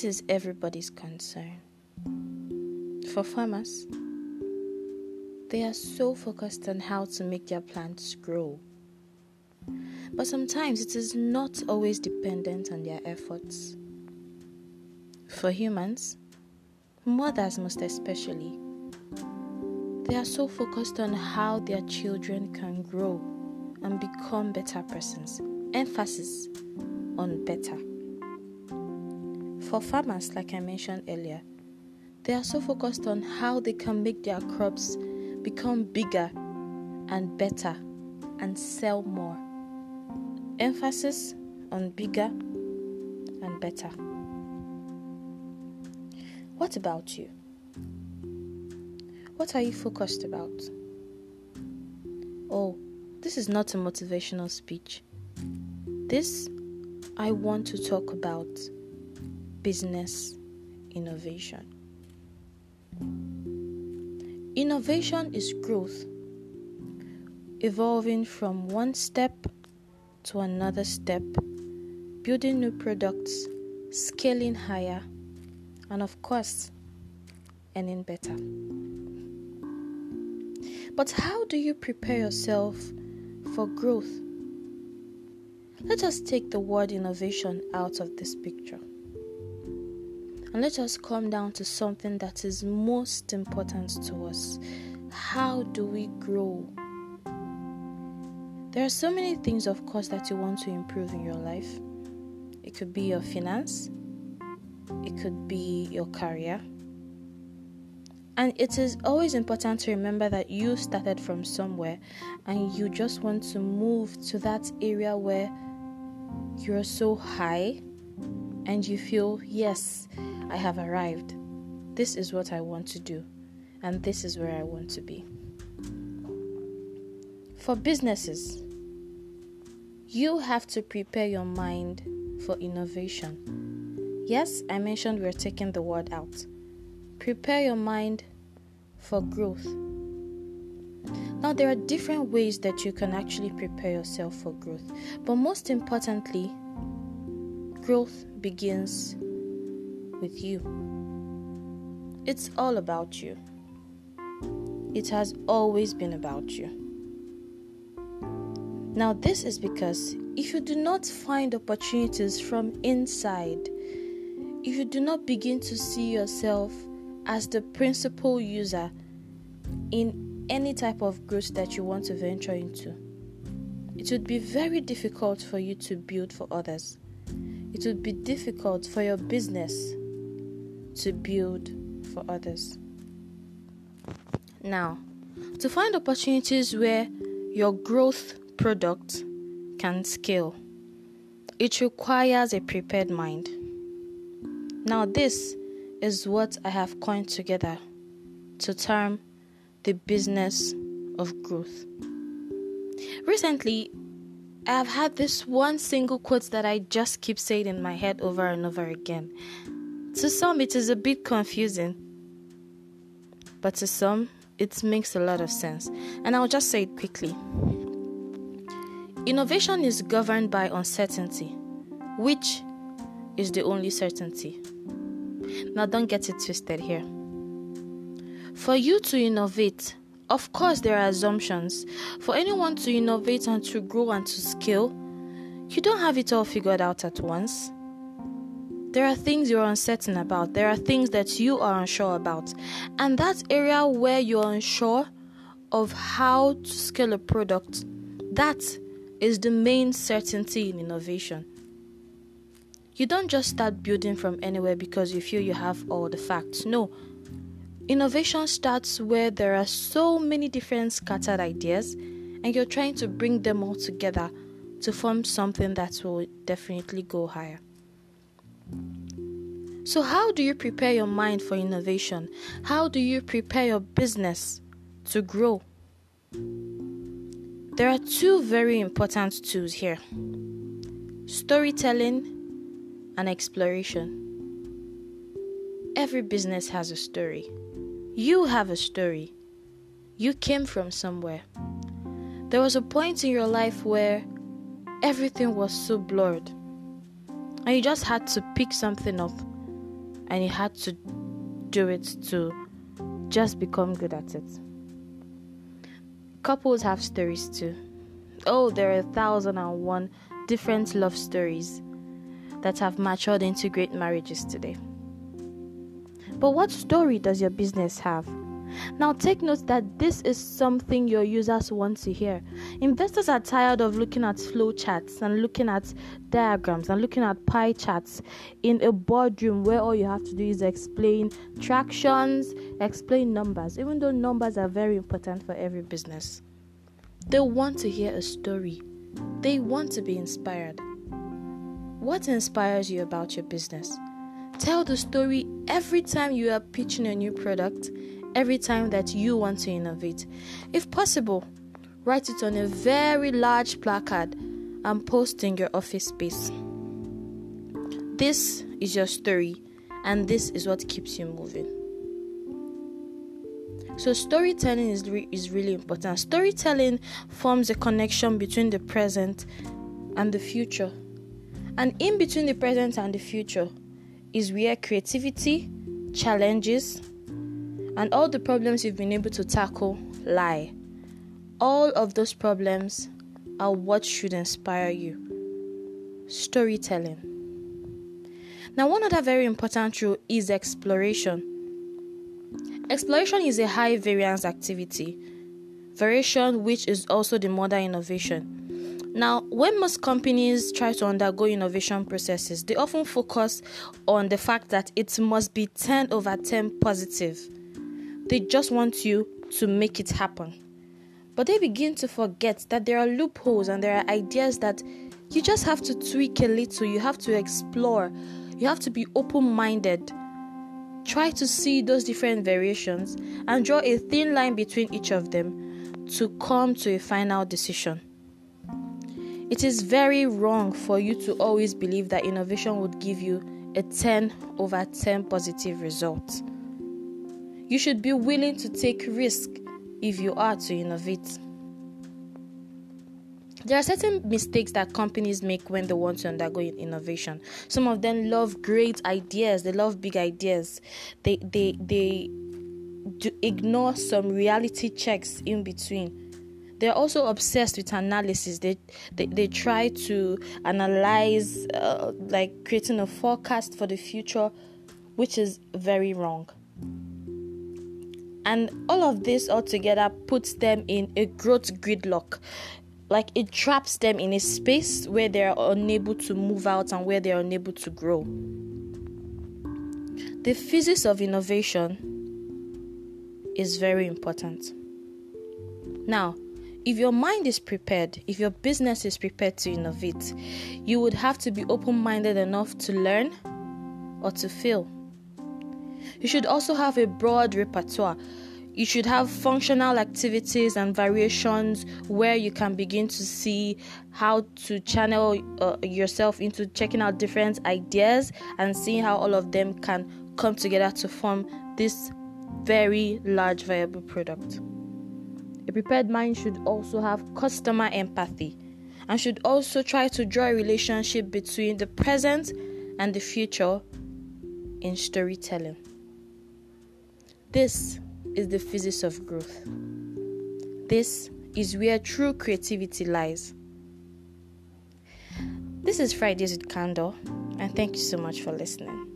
this is everybody's concern. For farmers, they are so focused on how to make their plants grow. But sometimes it is not always dependent on their efforts. For humans, mothers most especially, they are so focused on how their children can grow and become better persons. Emphasis on better. For farmers, like I mentioned earlier, they are so focused on how they can make their crops become bigger and better and sell more. Emphasis on bigger and better. What about you? What are you focused about? Oh, this is not a motivational speech. This, I want to talk about business innovation. Innovation is growth, evolving from one step to another step, building new products, scaling higher, and of course, earning better. But how do you prepare yourself for growth? Let us take the word innovation out of this picture. And let us come down to something that is most important to us. How do we grow? There are so many things, of course, that you want to improve in your life. It could be your finance, it could be your career. And it is always important to remember that you started from somewhere and you just want to move to that area where you're so high and you feel, yes, I have arrived. This is what I want to do, and this is where I want to be. For businesses, you have to prepare your mind for innovation. Yes, I mentioned we're taking the word out. Prepare your mind for growth. Now, there are different ways that you can actually prepare yourself for growth, but most importantly, growth begins with you. It's all about you. It has always been about you. Now, this is because if you do not find opportunities from inside, if you do not begin to see yourself as the principal user in any type of growth that you want to venture into, it would be very difficult for you to build for others. It would be difficult for your business to build for others. Now, to find opportunities where your growth product can scale, it requires a prepared mind. Now, this is what I have coined together to term the business of growth. Recently, I have had this one single quote that I just keep saying in my head over and over again. To some, it is a bit confusing, but to some, it makes a lot of sense. And I'll just say it quickly. Innovation is governed by uncertainty, which is the only certainty. Now, don't get it twisted here. For you to innovate, of course, there are assumptions. For anyone to innovate and to grow and to scale, you don't have it all figured out at once. There are things you're uncertain about. There are things that you are unsure about. And that area where you're unsure of how to scale a product, that is the main certainty in innovation. You don't just start building from anywhere because you feel you have all the facts. No. Innovation starts where there are so many different scattered ideas and you're trying to bring them all together to form something that will definitely go higher. So, how do you prepare your mind for innovation? How do you prepare your business to grow? There are two very important tools here storytelling and exploration. Every business has a story. You have a story. You came from somewhere. There was a point in your life where everything was so blurred and you just had to pick something up and you had to do it to just become good at it. Couples have stories too. Oh, there are a thousand and one different love stories that have matured into great marriages today. But what story does your business have? Now, take note that this is something your users want to hear. Investors are tired of looking at flow charts and looking at diagrams and looking at pie charts in a boardroom where all you have to do is explain tractions, explain numbers, even though numbers are very important for every business. They want to hear a story, they want to be inspired. What inspires you about your business? Tell the story every time you are pitching a new product every time that you want to innovate. If possible, write it on a very large placard and post in your office space. This is your story, and this is what keeps you moving. So, storytelling is, re- is really important. Storytelling forms a connection between the present and the future. And in between the present and the future is where creativity, challenges, and all the problems you've been able to tackle lie. All of those problems are what should inspire you. Storytelling. Now, one other very important rule is exploration. Exploration is a high variance activity, variation which is also the mother innovation. Now, when most companies try to undergo innovation processes, they often focus on the fact that it must be 10 over 10 positive they just want you to make it happen. But they begin to forget that there are loopholes and there are ideas that you just have to tweak a little, you have to explore, you have to be open minded. Try to see those different variations and draw a thin line between each of them to come to a final decision. It is very wrong for you to always believe that innovation would give you a 10 over 10 positive result. You should be willing to take risk if you are to innovate. There are certain mistakes that companies make when they want to undergo innovation. Some of them love great ideas, they love big ideas. They they they do ignore some reality checks in between. They're also obsessed with analysis. They they, they try to analyze uh, like creating a forecast for the future, which is very wrong. And all of this altogether puts them in a growth gridlock. Like it traps them in a space where they are unable to move out and where they are unable to grow. The physics of innovation is very important. Now, if your mind is prepared, if your business is prepared to innovate, you would have to be open minded enough to learn or to fail. You should also have a broad repertoire. You should have functional activities and variations where you can begin to see how to channel uh, yourself into checking out different ideas and seeing how all of them can come together to form this very large viable product. A prepared mind should also have customer empathy and should also try to draw a relationship between the present and the future in storytelling. This is the physics of growth. This is where true creativity lies. This is Fridays with Candor, and thank you so much for listening.